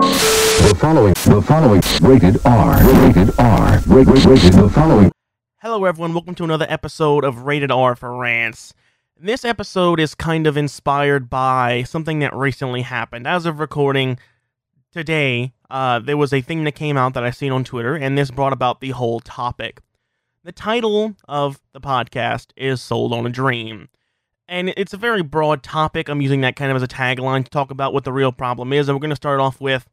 The following, the following, rated R, rated R, rated, rated, the following. Hello, everyone. Welcome to another episode of Rated R for Rants. This episode is kind of inspired by something that recently happened. As of recording today, uh, there was a thing that came out that I seen on Twitter, and this brought about the whole topic. The title of the podcast is Sold on a Dream. And it's a very broad topic. I'm using that kind of as a tagline to talk about what the real problem is. And we're going to start off with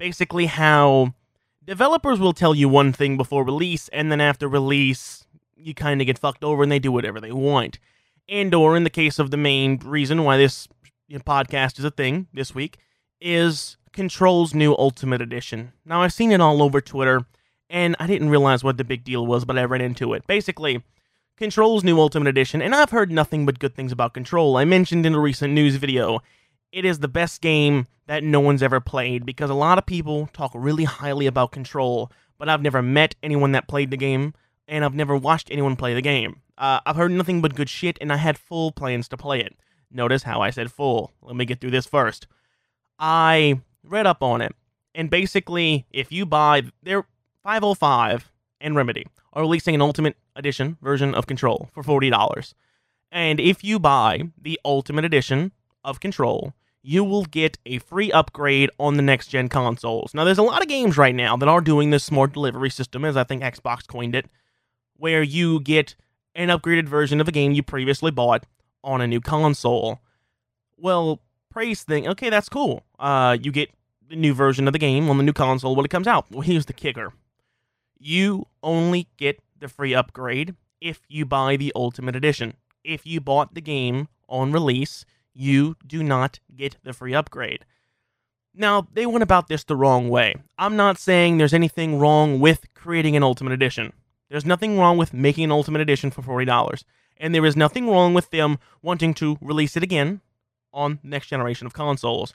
basically how developers will tell you one thing before release, and then after release, you kind of get fucked over and they do whatever they want. And or in the case of the main reason why this podcast is a thing this week is Control's new Ultimate Edition. Now I've seen it all over Twitter, and I didn't realize what the big deal was, but I ran into it. Basically, Control's new Ultimate Edition, and I've heard nothing but good things about Control. I mentioned in a recent news video, it is the best game that no one's ever played because a lot of people talk really highly about Control, but I've never met anyone that played the game, and I've never watched anyone play the game. Uh, I've heard nothing but good shit, and I had full plans to play it. Notice how I said full. Let me get through this first. I read up on it, and basically, if you buy, they're 505 and Remedy are releasing an Ultimate Edition version of Control for $40. And if you buy the Ultimate Edition of Control, you will get a free upgrade on the next gen consoles. Now, there's a lot of games right now that are doing this smart delivery system, as I think Xbox coined it, where you get an upgraded version of a game you previously bought on a new console. Well, praise thing, okay, that's cool. Uh, you get the new version of the game on the new console when it comes out. Well, here's the kicker you only get the free upgrade if you buy the Ultimate Edition. If you bought the game on release, you do not get the free upgrade. Now, they went about this the wrong way. I'm not saying there's anything wrong with creating an Ultimate Edition. There's nothing wrong with making an Ultimate Edition for $40. And there is nothing wrong with them wanting to release it again on next generation of consoles.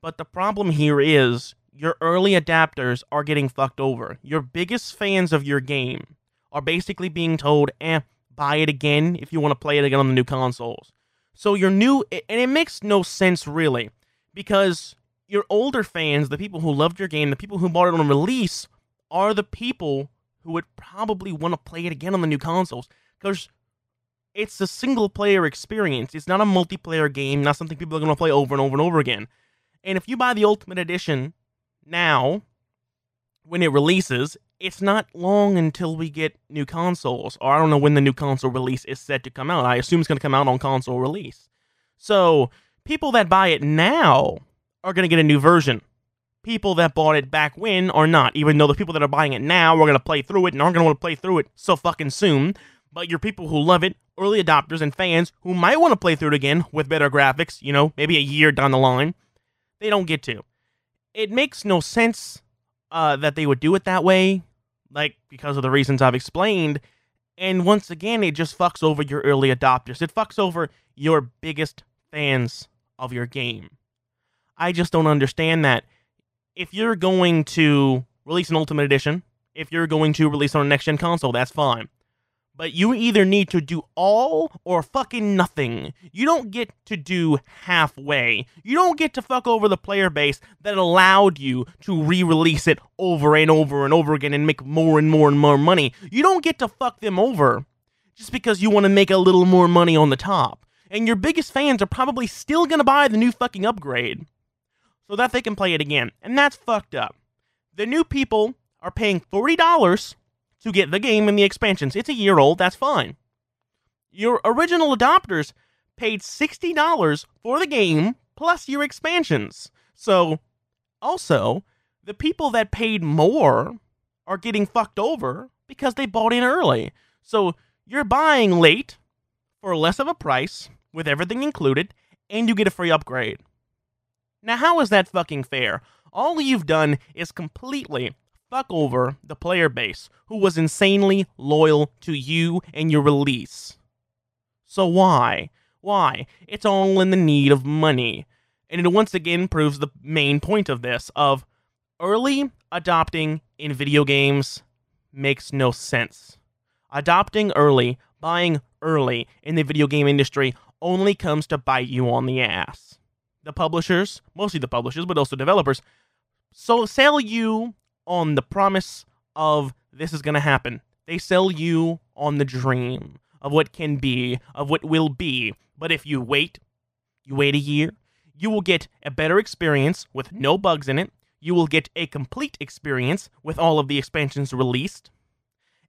But the problem here is your early adapters are getting fucked over. Your biggest fans of your game are basically being told, eh, buy it again if you want to play it again on the new consoles. So your new, and it makes no sense really, because your older fans, the people who loved your game, the people who bought it on release, are the people who would probably want to play it again on the new consoles. Because it's a single player experience. It's not a multiplayer game, not something people are going to play over and over and over again. And if you buy the Ultimate Edition now, when it releases, it's not long until we get new consoles. Or I don't know when the new console release is set to come out. I assume it's going to come out on console release. So people that buy it now are going to get a new version. People that bought it back when are not, even though the people that are buying it now are going to play through it and aren't going to want to play through it so fucking soon. But your people who love it, early adopters and fans who might want to play through it again with better graphics, you know, maybe a year down the line, they don't get to. It makes no sense uh, that they would do it that way, like because of the reasons I've explained. And once again, it just fucks over your early adopters. It fucks over your biggest fans of your game. I just don't understand that. If you're going to release an Ultimate Edition, if you're going to release on a next gen console, that's fine. But you either need to do all or fucking nothing. You don't get to do halfway. You don't get to fuck over the player base that allowed you to re release it over and over and over again and make more and more and more money. You don't get to fuck them over just because you want to make a little more money on the top. And your biggest fans are probably still going to buy the new fucking upgrade so that they can play it again. And that's fucked up. The new people are paying $40 to get the game and the expansions. It's a year old, that's fine. Your original adopters paid $60 for the game plus your expansions. So, also, the people that paid more are getting fucked over because they bought in early. So, you're buying late for less of a price with everything included, and you get a free upgrade. Now, how is that fucking fair? All you've done is completely fuck over the player base who was insanely loyal to you and your release. So why? Why? It's all in the need of money. And it once again proves the main point of this of early adopting in video games makes no sense. Adopting early, buying early in the video game industry only comes to bite you on the ass. The publishers, mostly the publishers, but also developers, so sell you on the promise of this is going to happen. They sell you on the dream of what can be, of what will be. But if you wait, you wait a year, you will get a better experience with no bugs in it. You will get a complete experience with all of the expansions released.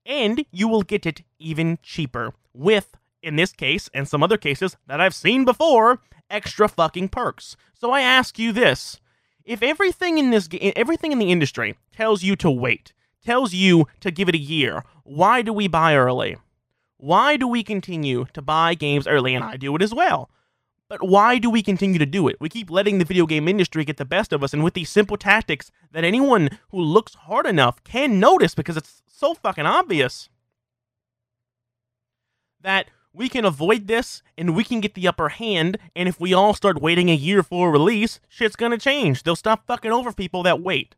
And you will get it even cheaper with, in this case and some other cases that I've seen before, extra fucking perks. So I ask you this if everything in this everything in the industry tells you to wait, tells you to give it a year, why do we buy early? Why do we continue to buy games early? And I do it as well. But why do we continue to do it? We keep letting the video game industry get the best of us, and with these simple tactics that anyone who looks hard enough can notice because it's so fucking obvious that we can avoid this and we can get the upper hand. And if we all start waiting a year for a release, shit's gonna change. They'll stop fucking over people that wait.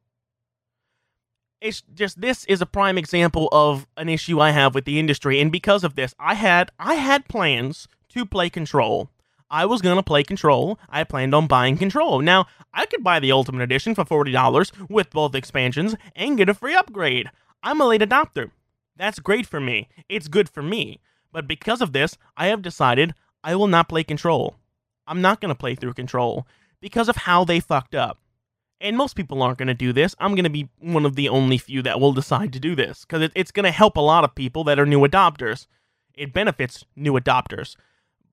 It's just this is a prime example of an issue I have with the industry, and because of this, I had I had plans to play Control. I was gonna play Control. I planned on buying Control. Now I could buy the Ultimate Edition for forty dollars with both expansions and get a free upgrade. I'm a late adopter. That's great for me. It's good for me. But because of this, I have decided I will not play Control. I'm not going to play through Control because of how they fucked up. And most people aren't going to do this. I'm going to be one of the only few that will decide to do this because it, it's going to help a lot of people that are new adopters. It benefits new adopters.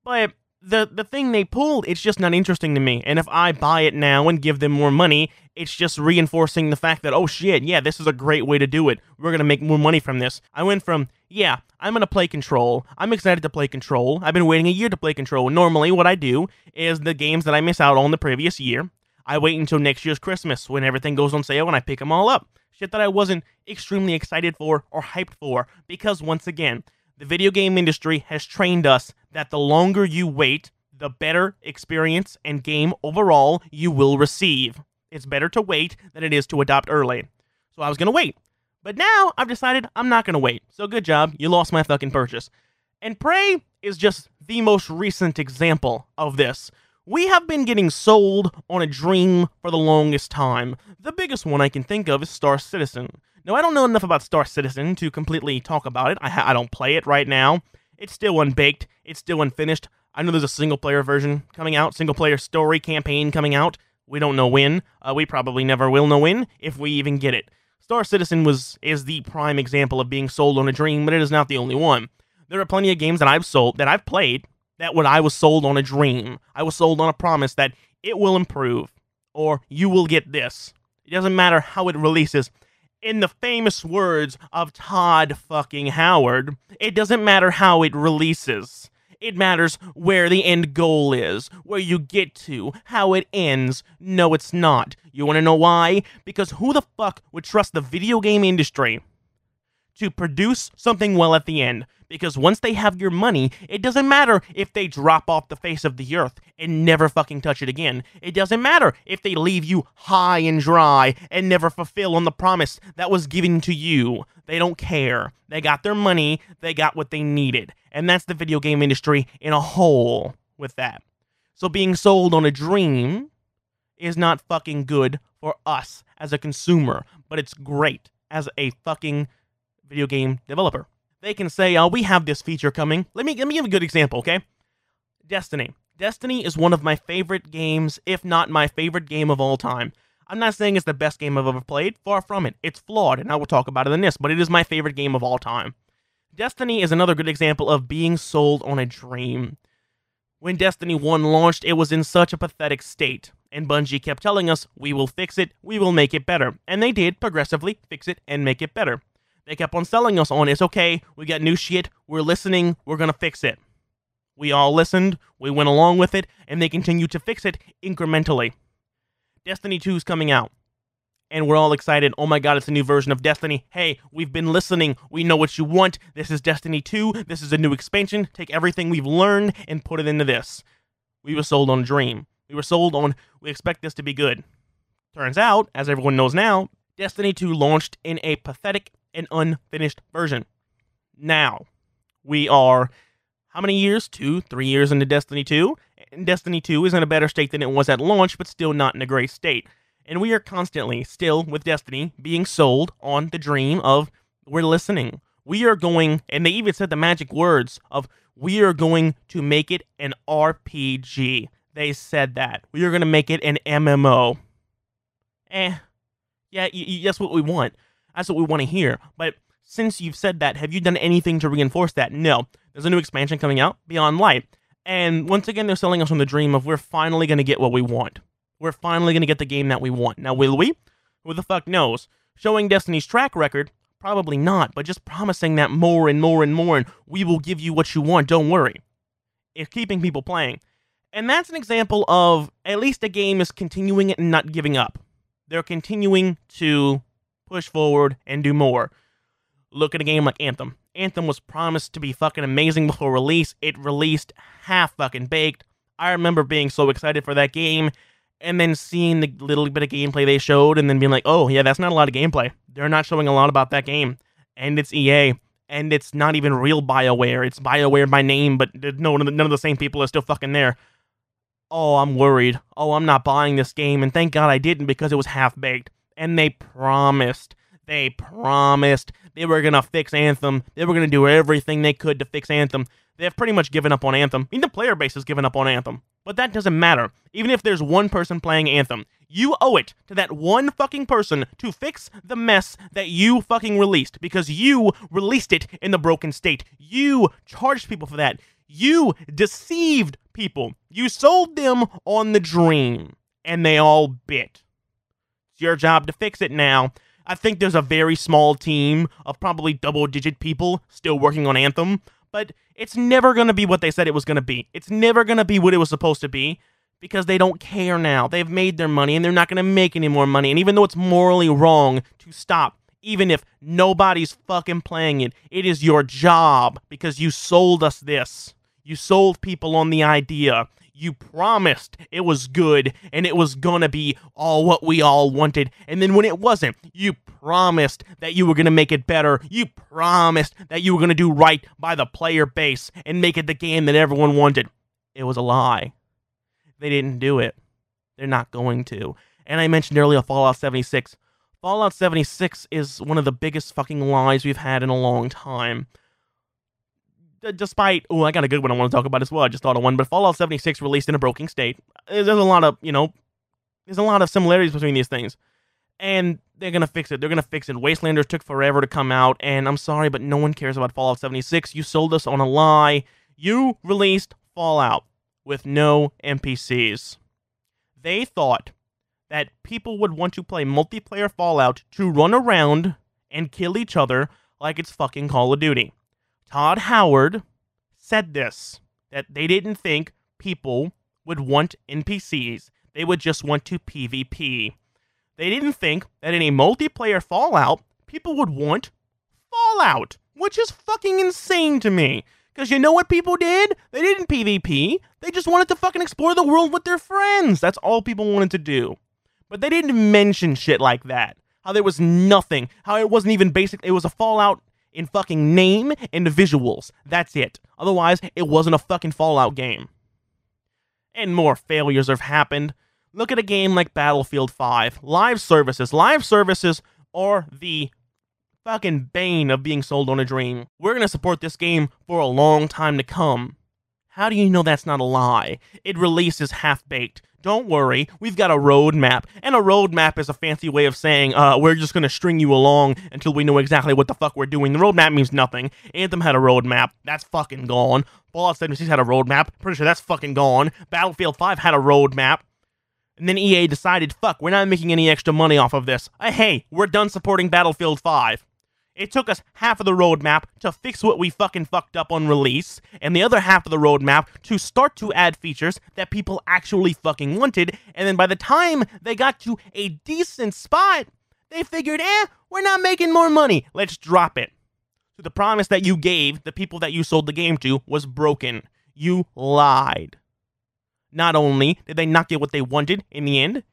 But the the thing they pulled, it's just not interesting to me. And if I buy it now and give them more money, it's just reinforcing the fact that oh shit, yeah, this is a great way to do it. We're gonna make more money from this. I went from yeah, I'm gonna play Control. I'm excited to play Control. I've been waiting a year to play Control. Normally, what I do is the games that I miss out on the previous year, I wait until next year's Christmas when everything goes on sale and I pick them all up. Shit that I wasn't extremely excited for or hyped for because once again, the video game industry has trained us that the longer you wait, the better experience and game overall you will receive. It's better to wait than it is to adopt early. So I was going to wait. But now I've decided I'm not to wait. So good job. You lost my fucking purchase. And Prey is just the most recent example of this. We have been getting sold on a dream for the longest time. The biggest one I can think of is Star Citizen. Now, I don't know enough about Star Citizen to completely talk about it. I, ha- I don't play it right now. It's still unbaked, it's still unfinished. I know there's a single player version coming out, single player story campaign coming out. We don't know when. Uh, we probably never will know when, if we even get it. Star Citizen was is the prime example of being sold on a dream, but it is not the only one. There are plenty of games that I've sold that I've played that when I was sold on a dream, I was sold on a promise that it will improve or you will get this. It doesn't matter how it releases in the famous words of Todd fucking Howard, it doesn't matter how it releases. It matters where the end goal is, where you get to, how it ends. No, it's not. You want to know why? Because who the fuck would trust the video game industry to produce something well at the end? Because once they have your money, it doesn't matter if they drop off the face of the earth and never fucking touch it again. It doesn't matter if they leave you high and dry and never fulfill on the promise that was given to you. They don't care. They got their money, they got what they needed. And that's the video game industry in a whole with that. So being sold on a dream is not fucking good for us as a consumer, but it's great as a fucking video game developer they can say, "Oh, we have this feature coming." Let me let me give a good example, okay? Destiny. Destiny is one of my favorite games, if not my favorite game of all time. I'm not saying it's the best game I've ever played, far from it. It's flawed, and I will talk about it in this, but it is my favorite game of all time. Destiny is another good example of being sold on a dream. When Destiny 1 launched, it was in such a pathetic state, and Bungie kept telling us, we will fix it, we will make it better. And they did progressively fix it and make it better. They kept on selling us on it's okay, we got new shit, we're listening, we're gonna fix it. We all listened, we went along with it, and they continued to fix it incrementally. Destiny 2 is coming out. And we're all excited. Oh my god, it's a new version of Destiny. Hey, we've been listening. We know what you want. This is Destiny 2. This is a new expansion. Take everything we've learned and put it into this. We were sold on dream. We were sold on, we expect this to be good. Turns out, as everyone knows now, Destiny 2 launched in a pathetic an unfinished version. Now, we are how many years? Two, three years into Destiny 2. And Destiny 2 is in a better state than it was at launch, but still not in a great state. And we are constantly, still with Destiny, being sold on the dream of we're listening. We are going, and they even said the magic words of we are going to make it an RPG. They said that. We are going to make it an MMO. Eh. Yeah, y- y- that's what we want. That's what we want to hear. But since you've said that, have you done anything to reinforce that? No. There's a new expansion coming out, Beyond Light. And once again, they're selling us on the dream of we're finally going to get what we want. We're finally going to get the game that we want. Now, will we? Who the fuck knows? Showing Destiny's track record, probably not, but just promising that more and more and more, and we will give you what you want, don't worry. It's keeping people playing. And that's an example of at least a game is continuing and not giving up. They're continuing to push forward and do more. Look at a game like Anthem. Anthem was promised to be fucking amazing before release. It released half fucking baked. I remember being so excited for that game and then seeing the little bit of gameplay they showed and then being like, oh, yeah, that's not a lot of gameplay. They're not showing a lot about that game. And it's EA. And it's not even real BioWare. It's BioWare by name, but no, none of the same people are still fucking there. Oh, I'm worried. Oh, I'm not buying this game. And thank God I didn't because it was half baked. And they promised. They promised they were to fix Anthem. They were to do everything they could to fix Anthem. They have pretty much given up on Anthem. I mean, the player base has given up on Anthem. But that doesn't matter. Even if there's one person playing Anthem, you owe it to that one fucking person to fix the mess that you fucking released because you released it in the broken state. You charged people for that. You deceived people. You sold them on the dream, and they all bit. It's your job to fix it now. I think there's a very small team of probably double digit people still working on Anthem, but it's never going to be what they said it was going to be. It's never going to be what it was supposed to be because they don't care now. They've made their money and they're not going to make any more money. And even though it's morally wrong to stop, even if nobody's fucking playing it, it is your job because you sold us this. You sold people on the idea. You promised it was good and it was gonna be all what we all wanted. And then when it wasn't, you promised that you were gonna make it better. You promised that you were gonna do right by the player base and make it the game that everyone wanted. It was a lie. They didn't do it. They're not going to. And I mentioned earlier Fallout 76. Fallout 76 is one of the biggest fucking lies we've had in a long time Uh, despite oh, I got a good one I want to talk about as well. I just thought of one, but Fallout 76 released in a broken state. Uh, there's a lot of you know, there's a lot of similarities between these things, and they're gonna fix it. They're gonna fix it. Wastelanders took forever to come out, and I'm sorry, but no one cares about Fallout 76. You sold us on a lie. You released Fallout with no NPCs. They thought that people would want to play multiplayer Fallout to run around and kill each other like it's fucking Call of Duty. Todd Howard said this that they didn't think people would want NPCs, they would just want to PvP. They didn't think that in a multiplayer Fallout, people would want Fallout, which is fucking insane to me. Because you know what people did? They didn't PvP. They just wanted to fucking explore the world with their friends. That's all people wanted to do. But they didn't mention shit like that. How there was nothing. How it wasn't even basic. It was a Fallout in fucking name and visuals. That's it. Otherwise, it wasn't a fucking Fallout game. And more failures have happened. Look at a game like Battlefield 5. Live services. Live services are the fucking bane of being sold on a dream. We're to support this game for a long time to come. How do you know that's not a lie? It releases half baked. Don't worry, we've got a roadmap. And a roadmap is a fancy way of saying, uh, we're just gonna string you along until we know exactly what the fuck we're doing. The roadmap means nothing. Anthem had a roadmap. That's fucking gone. Fallout 76 had a roadmap. Pretty sure that's fucking gone. Battlefield 5 had a roadmap. And then EA decided, fuck, we're not making any extra money off of this. Uh, hey, we're done supporting Battlefield 5. It took us half of the roadmap to fix what we fucking fucked up on release, and the other half of the roadmap to start to add features that people actually fucking wanted, and then by the time they got to a decent spot, they figured, eh, we're not making more money, let's drop it. So the promise that you gave the people that you sold the game to was broken. You lied. Not only did they not get what they wanted in the end,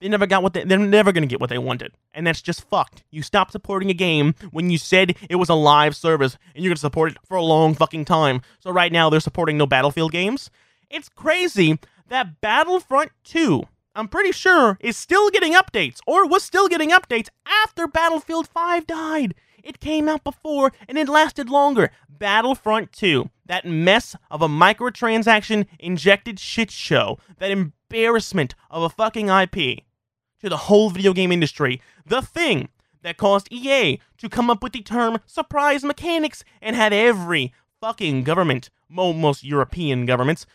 they never got what they, they're never going to get what they wanted. And that's just fucked. You stopped supporting a game when you said it was a live service and you're going to support it for a long fucking time. So right now they're supporting no Battlefield games. It's crazy that Battlefront 2, I'm pretty sure, is still getting updates, or was still getting updates after Battlefield 5 died. It came out before and it lasted longer. Battlefront 2, that mess of a microtransaction injected shit show, that embarrassment of a fucking IP to the whole video game industry, the thing that caused EA to come up with the term surprise mechanics and had every fucking government, most European governments,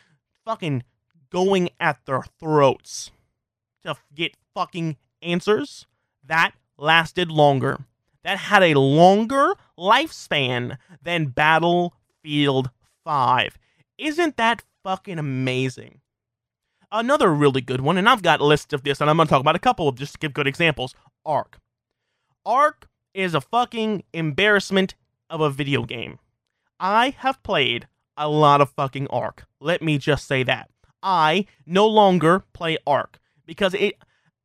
fucking going at their throats to get fucking answers. That lasted longer. That had a longer lifespan than Battlefield 5. Isn't that fucking amazing? Another really good one, and I've got a list of this, and I'm going to talk about a couple of just to give good examples. Ark. Ark is a fucking embarrassment of a video game. I have played a lot of fucking Ark. Let me just say that. I no longer play Ark because it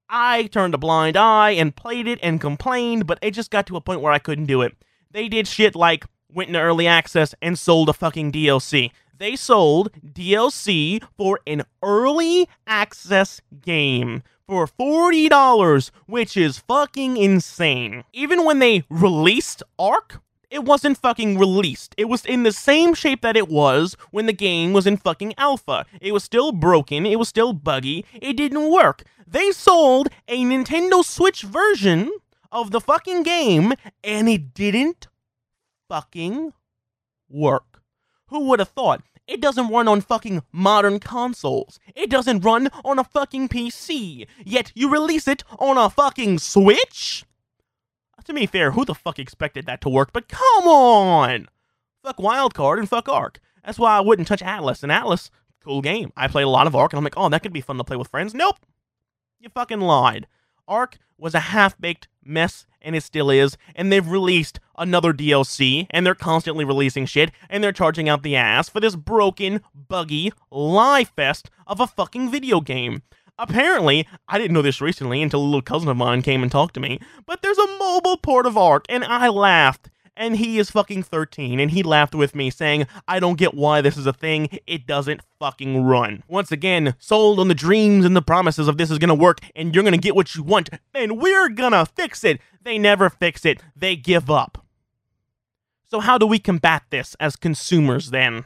I turned a blind eye and played it and complained, but it just got to a point where I couldn't do it. They did shit like went into early access and sold a fucking DLC. They sold DLC for an early access game for $40, which is fucking insane. Even when they released Ark, it wasn't fucking released. It was in the same shape that it was when the game was in fucking alpha. It was still broken, it was still buggy, it didn't work. They sold a Nintendo Switch version of the fucking game and it didn't fucking work. Who would have thought? It doesn't run on fucking modern consoles. It doesn't run on a fucking PC. Yet you release it on a fucking Switch? Uh, to be fair, who the fuck expected that to work? But come on! Fuck Wildcard and fuck Ark. That's why I wouldn't touch Atlas. And Atlas, cool game. I played a lot of Ark and I'm like, oh, that could be fun to play with friends. Nope. You fucking lied. Ark was a half baked mess, and it still is. And they've released another DLC, and they're constantly releasing shit, and they're charging out the ass for this broken, buggy lie fest of a fucking video game. Apparently, I didn't know this recently until a little cousin of mine came and talked to me, but there's a mobile port of Ark, and I laughed and he is fucking 13, and he laughed with me, saying, I don't get why this is a thing, it doesn't fucking run. Once again, sold on the dreams and the promises of this is gonna work, and you're gonna get what you want, and we're gonna fix it. They never fix it, they give up. So, how do we combat this as consumers then?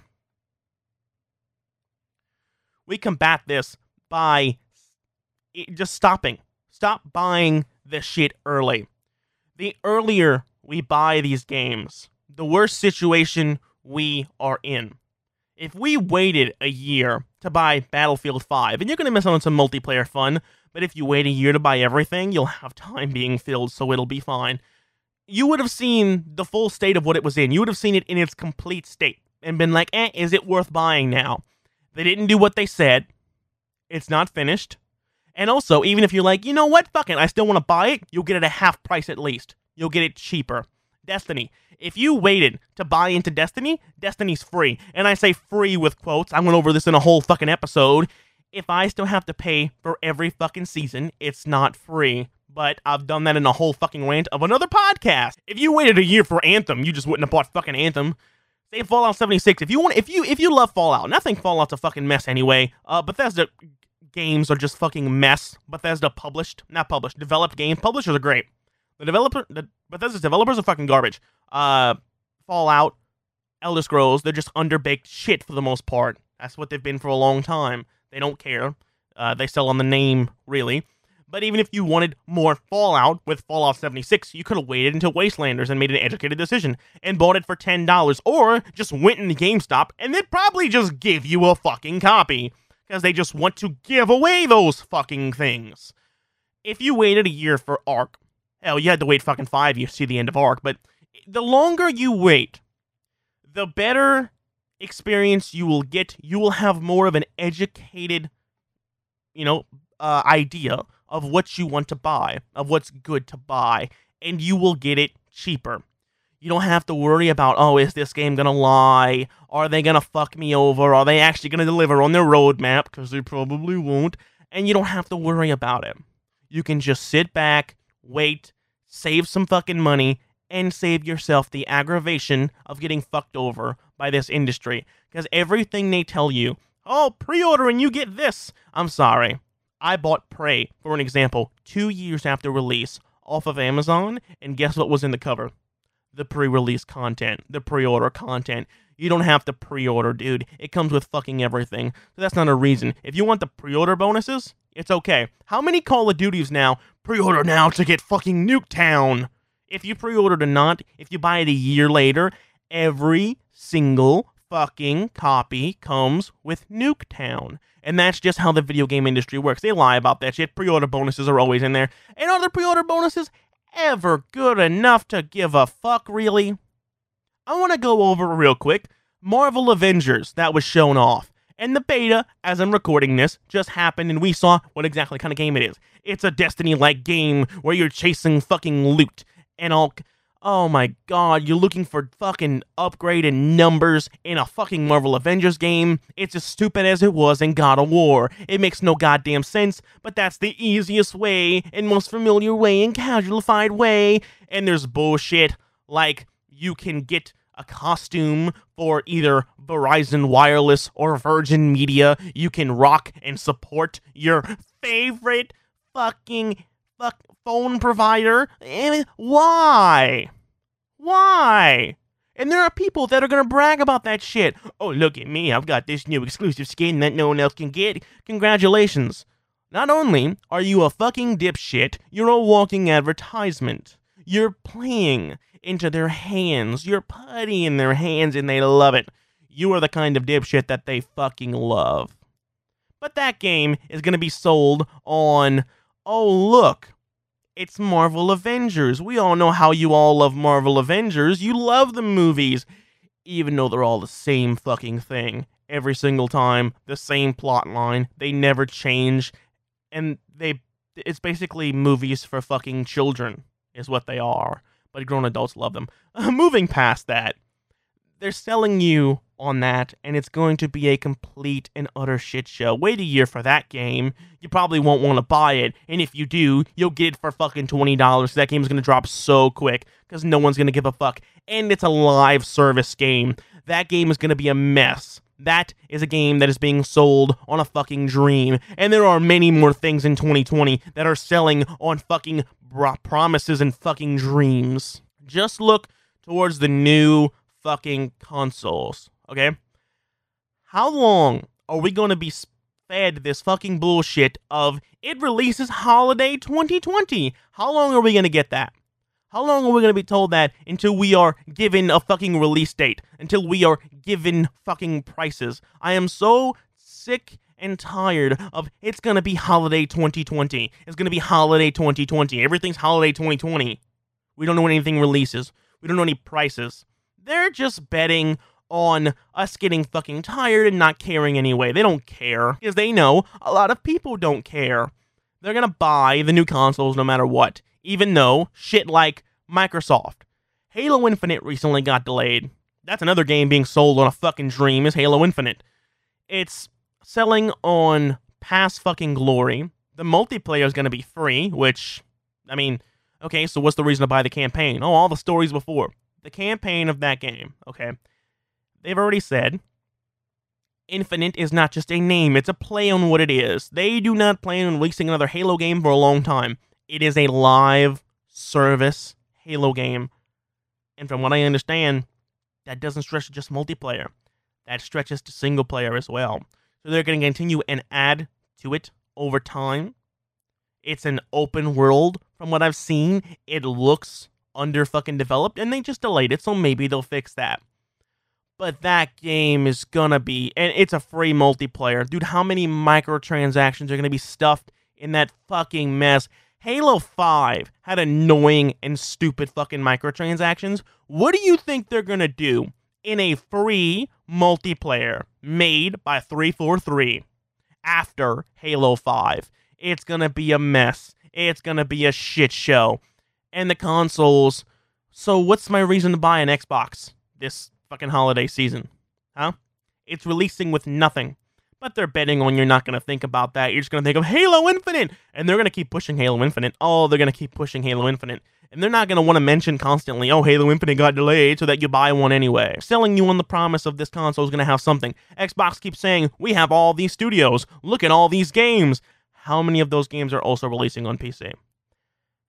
We combat this by just stopping. Stop buying this shit early. The earlier we buy these games, the worse situation we are in. If we waited a year to buy Battlefield 5, and you're going to miss out on some multiplayer fun, but if you wait a year to buy everything, you'll have time being filled, so it'll be fine. You would have seen the full state of what it was in. You would have seen it in its complete state and been like, eh, is it worth buying now? They didn't do what they said. It's not finished. And also, even if you're like, you know what, fuck it, I still want to buy it, you'll get it at half price at least you'll get it cheaper. Destiny. If you waited to buy into Destiny, Destiny's free. And I say free with quotes. I went over this in a whole fucking episode. If I still have to pay for every fucking season, it's not free. But I've done that in a whole fucking rant of another podcast. If you waited a year for Anthem, you just wouldn't have bought fucking Anthem. Say Fallout 76. If you want if you if you love Fallout, nothing Fallout's a fucking mess anyway. Uh Bethesda games are just fucking mess. Bethesda published, not published, developed games. Publishers are great. The developer, the Bethesda's developers are fucking garbage. Uh, Fallout, Elder Scrolls, they're just underbaked shit for the most part. That's what they've been for a long time. They don't care. Uh, they sell on the name, really. But even if you wanted more Fallout with Fallout 76, you could have waited until Wastelanders and made an educated decision and bought it for $10, or just went into GameStop and they'd probably just give you a fucking copy because they just want to give away those fucking things. If you waited a year for Ark Hell, you had to wait fucking five years to see the end of Ark, but the longer you wait, the better experience you will get. You will have more of an educated, you know, uh, idea of what you want to buy, of what's good to buy, and you will get it cheaper. You don't have to worry about, oh, is this game gonna lie? Are they gonna fuck me over? Are they actually gonna deliver on their roadmap? Because they probably won't. And you don't have to worry about it. You can just sit back, wait, save some fucking money, and save yourself the aggravation of getting fucked over by this industry. Because everything they tell you, oh, pre order and you get this. I'm sorry. I bought Prey, for an example, two years after release off of Amazon, and guess what was in the cover? The pre release content, the pre order content. You don't have to pre order, dude. It comes with fucking everything. So that's not a reason. If you want the pre order bonuses, it's okay. How many Call of Duties now pre order now to get fucking Nuketown? If you pre ordered or not, if you buy it a year later, every single fucking copy comes with Nuketown. And that's just how the video game industry works. They lie about that shit. Pre order bonuses are always in there. And other pre order bonuses ever good enough to give a fuck, really? I want to go over real quick Marvel Avengers that was shown off. And the beta, as I'm recording this, just happened and we saw what exactly kind of game it is. It's a Destiny like game where you're chasing fucking loot and all. Oh my god, you're looking for fucking upgraded numbers in a fucking Marvel Avengers game. It's as stupid as it was in God of War. It makes no goddamn sense, but that's the easiest way and most familiar way and casualified way. And there's bullshit like you can get a costume for either Verizon Wireless or Virgin Media. You can rock and support your favorite fucking fuck phone provider. Mean, why? Why? And there are people that are gonna brag about that shit. Oh, look at me, I've got this new exclusive skin that no one else can get. Congratulations. Not only are you a fucking dipshit, you're a walking advertisement. You're playing into their hands. You're putty in their hands and they love it. You are the kind of dipshit that they fucking love. But that game is going to be sold on, oh, look, it's Marvel Avengers. We all know how you all love Marvel Avengers. You love the movies, even though they're all the same fucking thing. Every single time, the same plot line. They never change. And they it's basically movies for fucking children is what they are. But grown adults love them. moving past that, they're selling you on that, and it's going to be a complete and utter shit show. Wait a year for that game. You probably won't want to buy it, and if you do, you'll get it for fucking twenty dollars. That game's gonna drop so quick because no one's gonna give a fuck, and it's a live service game. That game is gonna be a mess. That is a game that is being sold on a fucking dream. And there are many more things in 2020 that are selling on fucking promises and fucking dreams. Just look towards the new fucking consoles, okay? How long are we going to be fed this fucking bullshit of it releases holiday 2020? How long are we going to get that? How long are we going to be told that until we are given a fucking release date? Until we are given fucking prices? I am so sick and tired of it's going to be holiday 2020. It's going to be holiday 2020. Everything's holiday 2020. We don't know when anything releases. We don't know any prices. They're just betting on us getting fucking tired and not caring anyway. They don't care because they know a lot of people don't care. They're going to buy the new consoles no matter what, even though shit like Microsoft. Halo Infinite recently got delayed. That's another game being sold on a fucking dream is Halo Infinite. It's selling on past fucking glory. The multiplayer is going to be free, which, I mean, okay, so what's the reason to buy the campaign? Oh, all the stories before. The campaign of that game, okay. They've already said Infinite is not just a name, it's a play on what it is. They do not plan on releasing another Halo game for a long time. It is a live service Halo game. And from what I understand, that doesn't stretch to just multiplayer. That stretches to single player as well. So they're going to continue and add to it over time. It's an open world from what I've seen. It looks under fucking developed and they just delayed it, so maybe they'll fix that. But that game is gonna be and it's a free multiplayer. Dude, how many microtransactions are gonna be stuffed in that fucking mess? Halo 5 had annoying and stupid fucking microtransactions. What do you think they're gonna do in a free multiplayer made by 343 after Halo 5. It's to be a mess. It's to be a shit show. And the consoles. So, what's my reason to buy an Xbox this fucking holiday season? Huh? It's releasing with nothing. But they're betting on you're not going to think about that. You're just going to think of Halo Infinite. And they're going to keep pushing Halo Infinite. Oh, they're going to keep pushing Halo Infinite and they're not going to want to mention constantly, oh, Halo Infinite got delayed so that you buy one anyway. Selling you on the promise of this console is going to have something. Xbox keeps saying, we have all these studios. Look at all these games. how many of those games are also releasing on PC?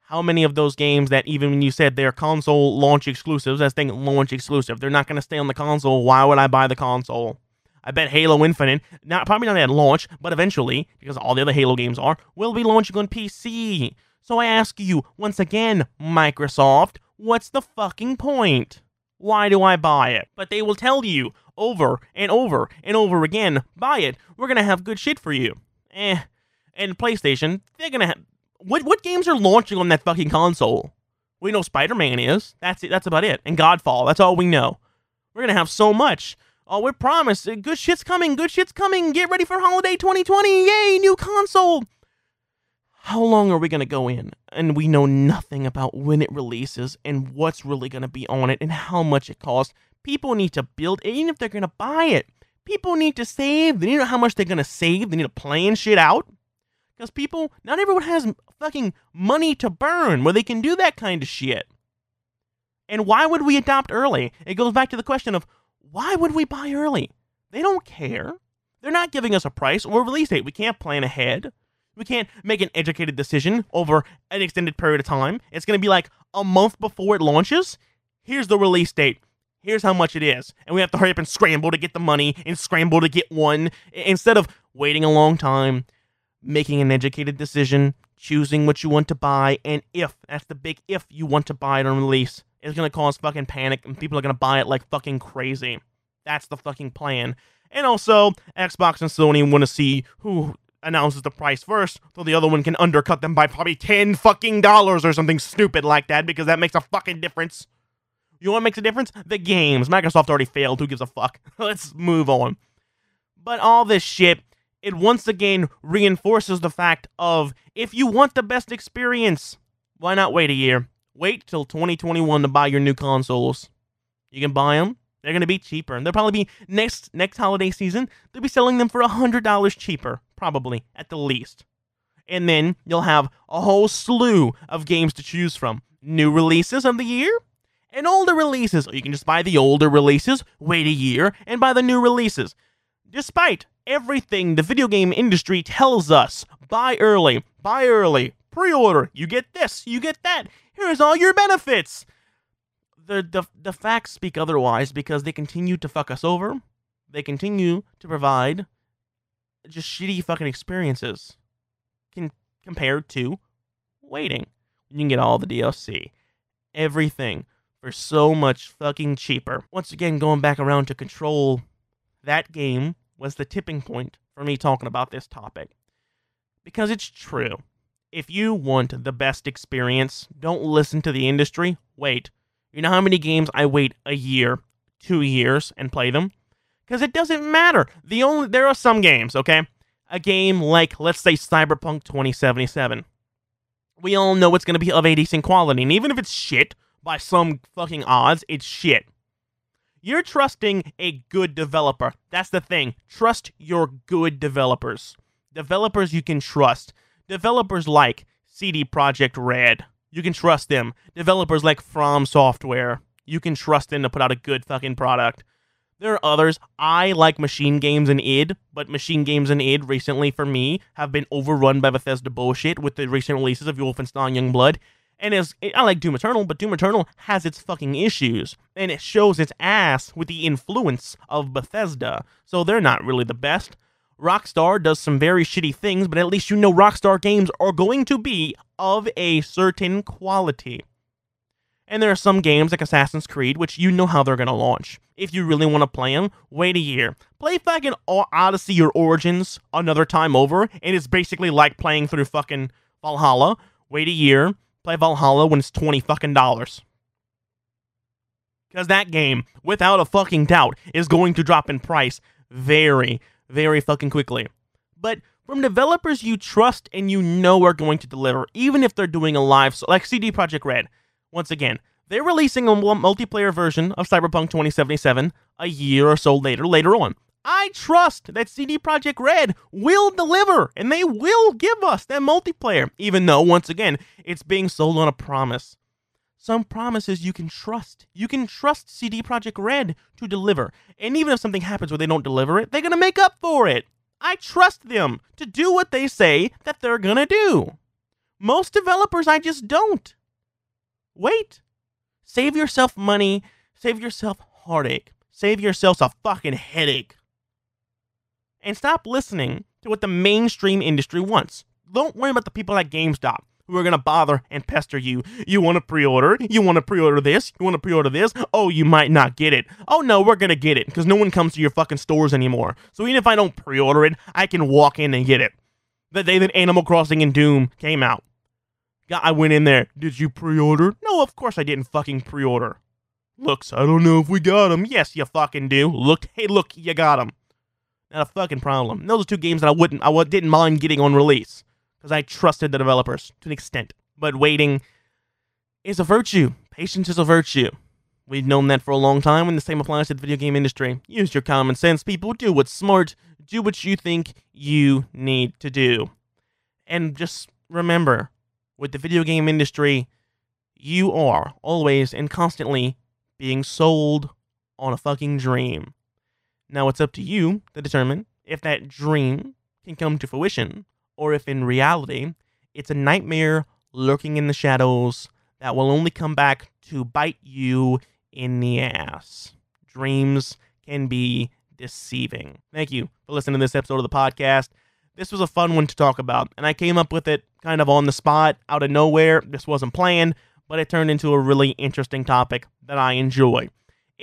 How many of those games that even when you said they're console launch exclusives, that's thing launch exclusive, they're not going to stay on the console. Why would I buy the console? I bet Halo Infinite, not probably not at launch, but eventually, because all the other Halo games are, will be launching on PC. So I ask you once again, Microsoft, what's the fucking point? Why do I buy it? But they will tell you over and over and over again, buy it. We're gonna have good shit for you. Eh. And PlayStation, they're gonna have what what games are launching on that fucking console? We know Spider-Man is. That's it. That's about it. And Godfall. That's all we know. We're gonna have so much. Oh, we promise. Uh, good shit's coming. Good shit's coming. Get ready for holiday 2020. Yay, new console. How long are we to go in? And we know nothing about when it releases and what's really to be on it and how much it costs. People need to build even if they're to buy it. People need to save. They need to know how much they're to save. They need to plan shit out. Because people, not everyone has fucking money to burn where they can do that kind of shit. And why would we adopt early? It goes back to the question of why would we buy early? They don't care. They're not giving us a price or a release date. We can't plan ahead. We can't make an educated decision over an extended period of time. It's going to be like a month before it launches. Here's the release date. Here's how much it is. And we have to hurry up and scramble to get the money and scramble to get one instead of waiting a long time, making an educated decision, choosing what you want to buy, and if that's the big if you want to buy it on release, it's to cause fucking panic and people are to buy it like fucking crazy. That's the fucking plan. And also, Xbox and Sony want to see who announces the price first, so the other one can undercut them by probably 10 fucking dollars or something stupid like that because that makes a fucking difference. You know what makes a difference? The games. Microsoft already failed. Who gives a fuck? Let's move on. But all this shit, it once again reinforces the fact of if you want the best experience, why not wait a year? Wait till 2021 to buy your new consoles. You can buy them. They're going to be cheaper. And they'll probably be next next holiday season, they'll be selling them for $100 cheaper, probably at the least. And then you'll have a whole slew of games to choose from. New releases of the year and older releases. Or you can just buy the older releases, wait a year, and buy the new releases. Despite everything the video game industry tells us, buy early, buy early, pre-order, you get this, you get that. Here's all your benefits. The, the, the facts speak otherwise because they continue to fuck us over. They continue to provide just shitty fucking experiences can, compared to waiting. You can get all the DLC, everything for so much fucking cheaper. Once again, going back around to control, that game was the tipping point for me talking about this topic. Because it's true. If you want the best experience, don't listen to the industry. Wait. You know how many games I wait a year, two years, and play them? Because it doesn't matter. The only there are some games, okay? A game like let's say Cyberpunk 2077. We all know it's going to be of a decent quality, and even if it's shit by some fucking odds, it's shit. You're trusting a good developer. That's the thing. Trust your good developers. Developers you can trust. Developers like CD Projekt Red, you can trust them. Developers like From Software, you can trust them to put out a good fucking product. There are others. I like Machine Games and id, but Machine Games and id recently for me have been overrun by Bethesda bullshit with the recent releases of Wolfenstein Youngblood. And as I like Doom Eternal, but Doom Eternal has its fucking issues, and it shows its ass with the influence of Bethesda. So they're not really the best. Rockstar does some very shitty things, but at least you know Rockstar games are going to be of a certain quality. And there are some games like Assassin's Creed, which you know how they're going to launch. If you really want to play them, wait a year. Play fucking Odyssey or Origins another time over, and it's basically like playing through fucking Valhalla. Wait a year, play Valhalla when it's 20 fucking dollars. Because that game, without a fucking doubt, is going to drop in price very, very fucking quickly. But from developers you trust and you know are going to deliver, even if they're doing a live, so like CD Projekt Red. Once again, they're releasing a multiplayer version of Cyberpunk 2077 a year or so later, later on. I trust that CD Projekt Red will deliver and they will give us that multiplayer, even though, once again, it's being sold on a promise. Some promises you can trust. You can trust CD Projekt Red to deliver. And even if something happens where they don't deliver it, they're going to make up for it. I trust them to do what they say that they're gonna do. Most developers, I just don't. Wait. Save yourself money, save yourself heartache, save yourselves a fucking headache. And stop listening to what the mainstream industry wants. Don't worry about the people at GameStop who are going to bother and pester you. You want to pre order? You want to pre order this? You want to pre order this? Oh, you might not get it. Oh, no, we're going to get it because no one comes to your fucking stores anymore. So even if I don't pre order it, I can walk in and get it. The day that Animal Crossing and Doom came out, I went in there. Did you pre order? No, of course I didn't fucking pre order. Looks, I don't know if we got them. Yes, you fucking do. Look, hey, look, you got them. Not a fucking problem. Those are two games that I wouldn't, I didn't mind getting on release because I trusted the developers to an extent. But waiting is a virtue. Patience is a virtue. We've known that for a long time, and the same applies to the video game industry. Use your common sense, people. Do what's smart. Do what you think you need to do. And just remember, with the video game industry, you are always and constantly being sold on a fucking dream. Now it's up to you to determine if that dream can come to fruition or if in reality it's a nightmare lurking in the shadows that will only come back to bite you in the ass. Dreams can be deceiving. Thank you for listening to this episode of the podcast. This was a fun one to talk about, and I came up with it kind of on the spot, out of nowhere. This wasn't planned, but it turned into a really interesting topic that I enjoy.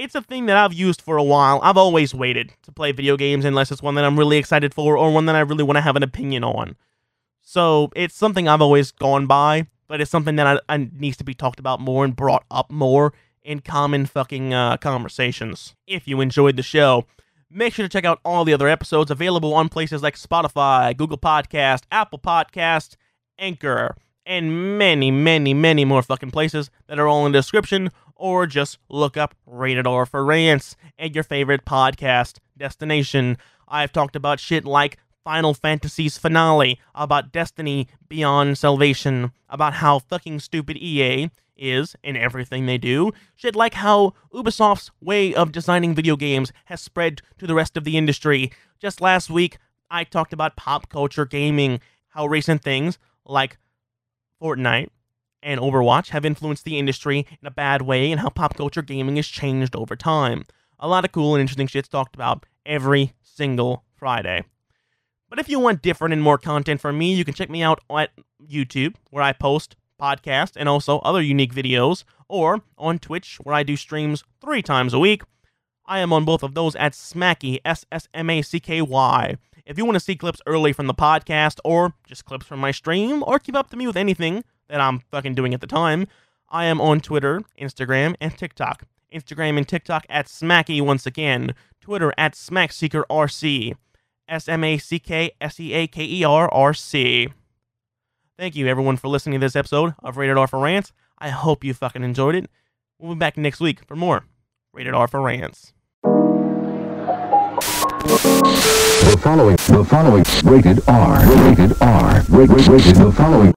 It's a thing that I've used for a while. I've always waited to play video games unless it's one that I'm really excited for or one that I really want to have an opinion on. So it's something I've always gone by, but it's something that I, I needs to be talked about more and brought up more in common fucking uh, conversations. If you enjoyed the show, make sure to check out all the other episodes available on places like Spotify, Google Podcast, Apple Podcast, Anchor, and many, many, many more fucking places that are all in the description, or just look up Rated R for Rants at your favorite podcast destination. I've talked about shit like Final Fantasy's finale, about Destiny Beyond Salvation, about how fucking stupid EA is in everything they do. Shit like how Ubisoft's way of designing video games has spread to the rest of the industry. Just last week, I talked about pop culture gaming, how recent things like Fortnite and Overwatch have influenced the industry in a bad way, and how pop culture gaming has changed over time. A lot of cool and interesting shit's talked about every single Friday. But if you want different and more content from me, you can check me out at YouTube, where I post podcasts and also other unique videos, or on Twitch, where I do streams three times a week. I am on both of those at Smacky, S S M A C K Y. If you want to see clips early from the podcast, or just clips from my stream, or keep up to me with anything that I'm fucking doing at the time, I am on Twitter, Instagram, and TikTok. Instagram and TikTok at Smacky once again. Twitter at SmackSeakerRC. S M A C K S E A K E R R C. Thank you, everyone, for listening to this episode of Rated R for Rants. I hope you fucking enjoyed it. We'll be back next week for more Rated R for Rants. The following, the following, rated R, rated R, rated, rated, the following.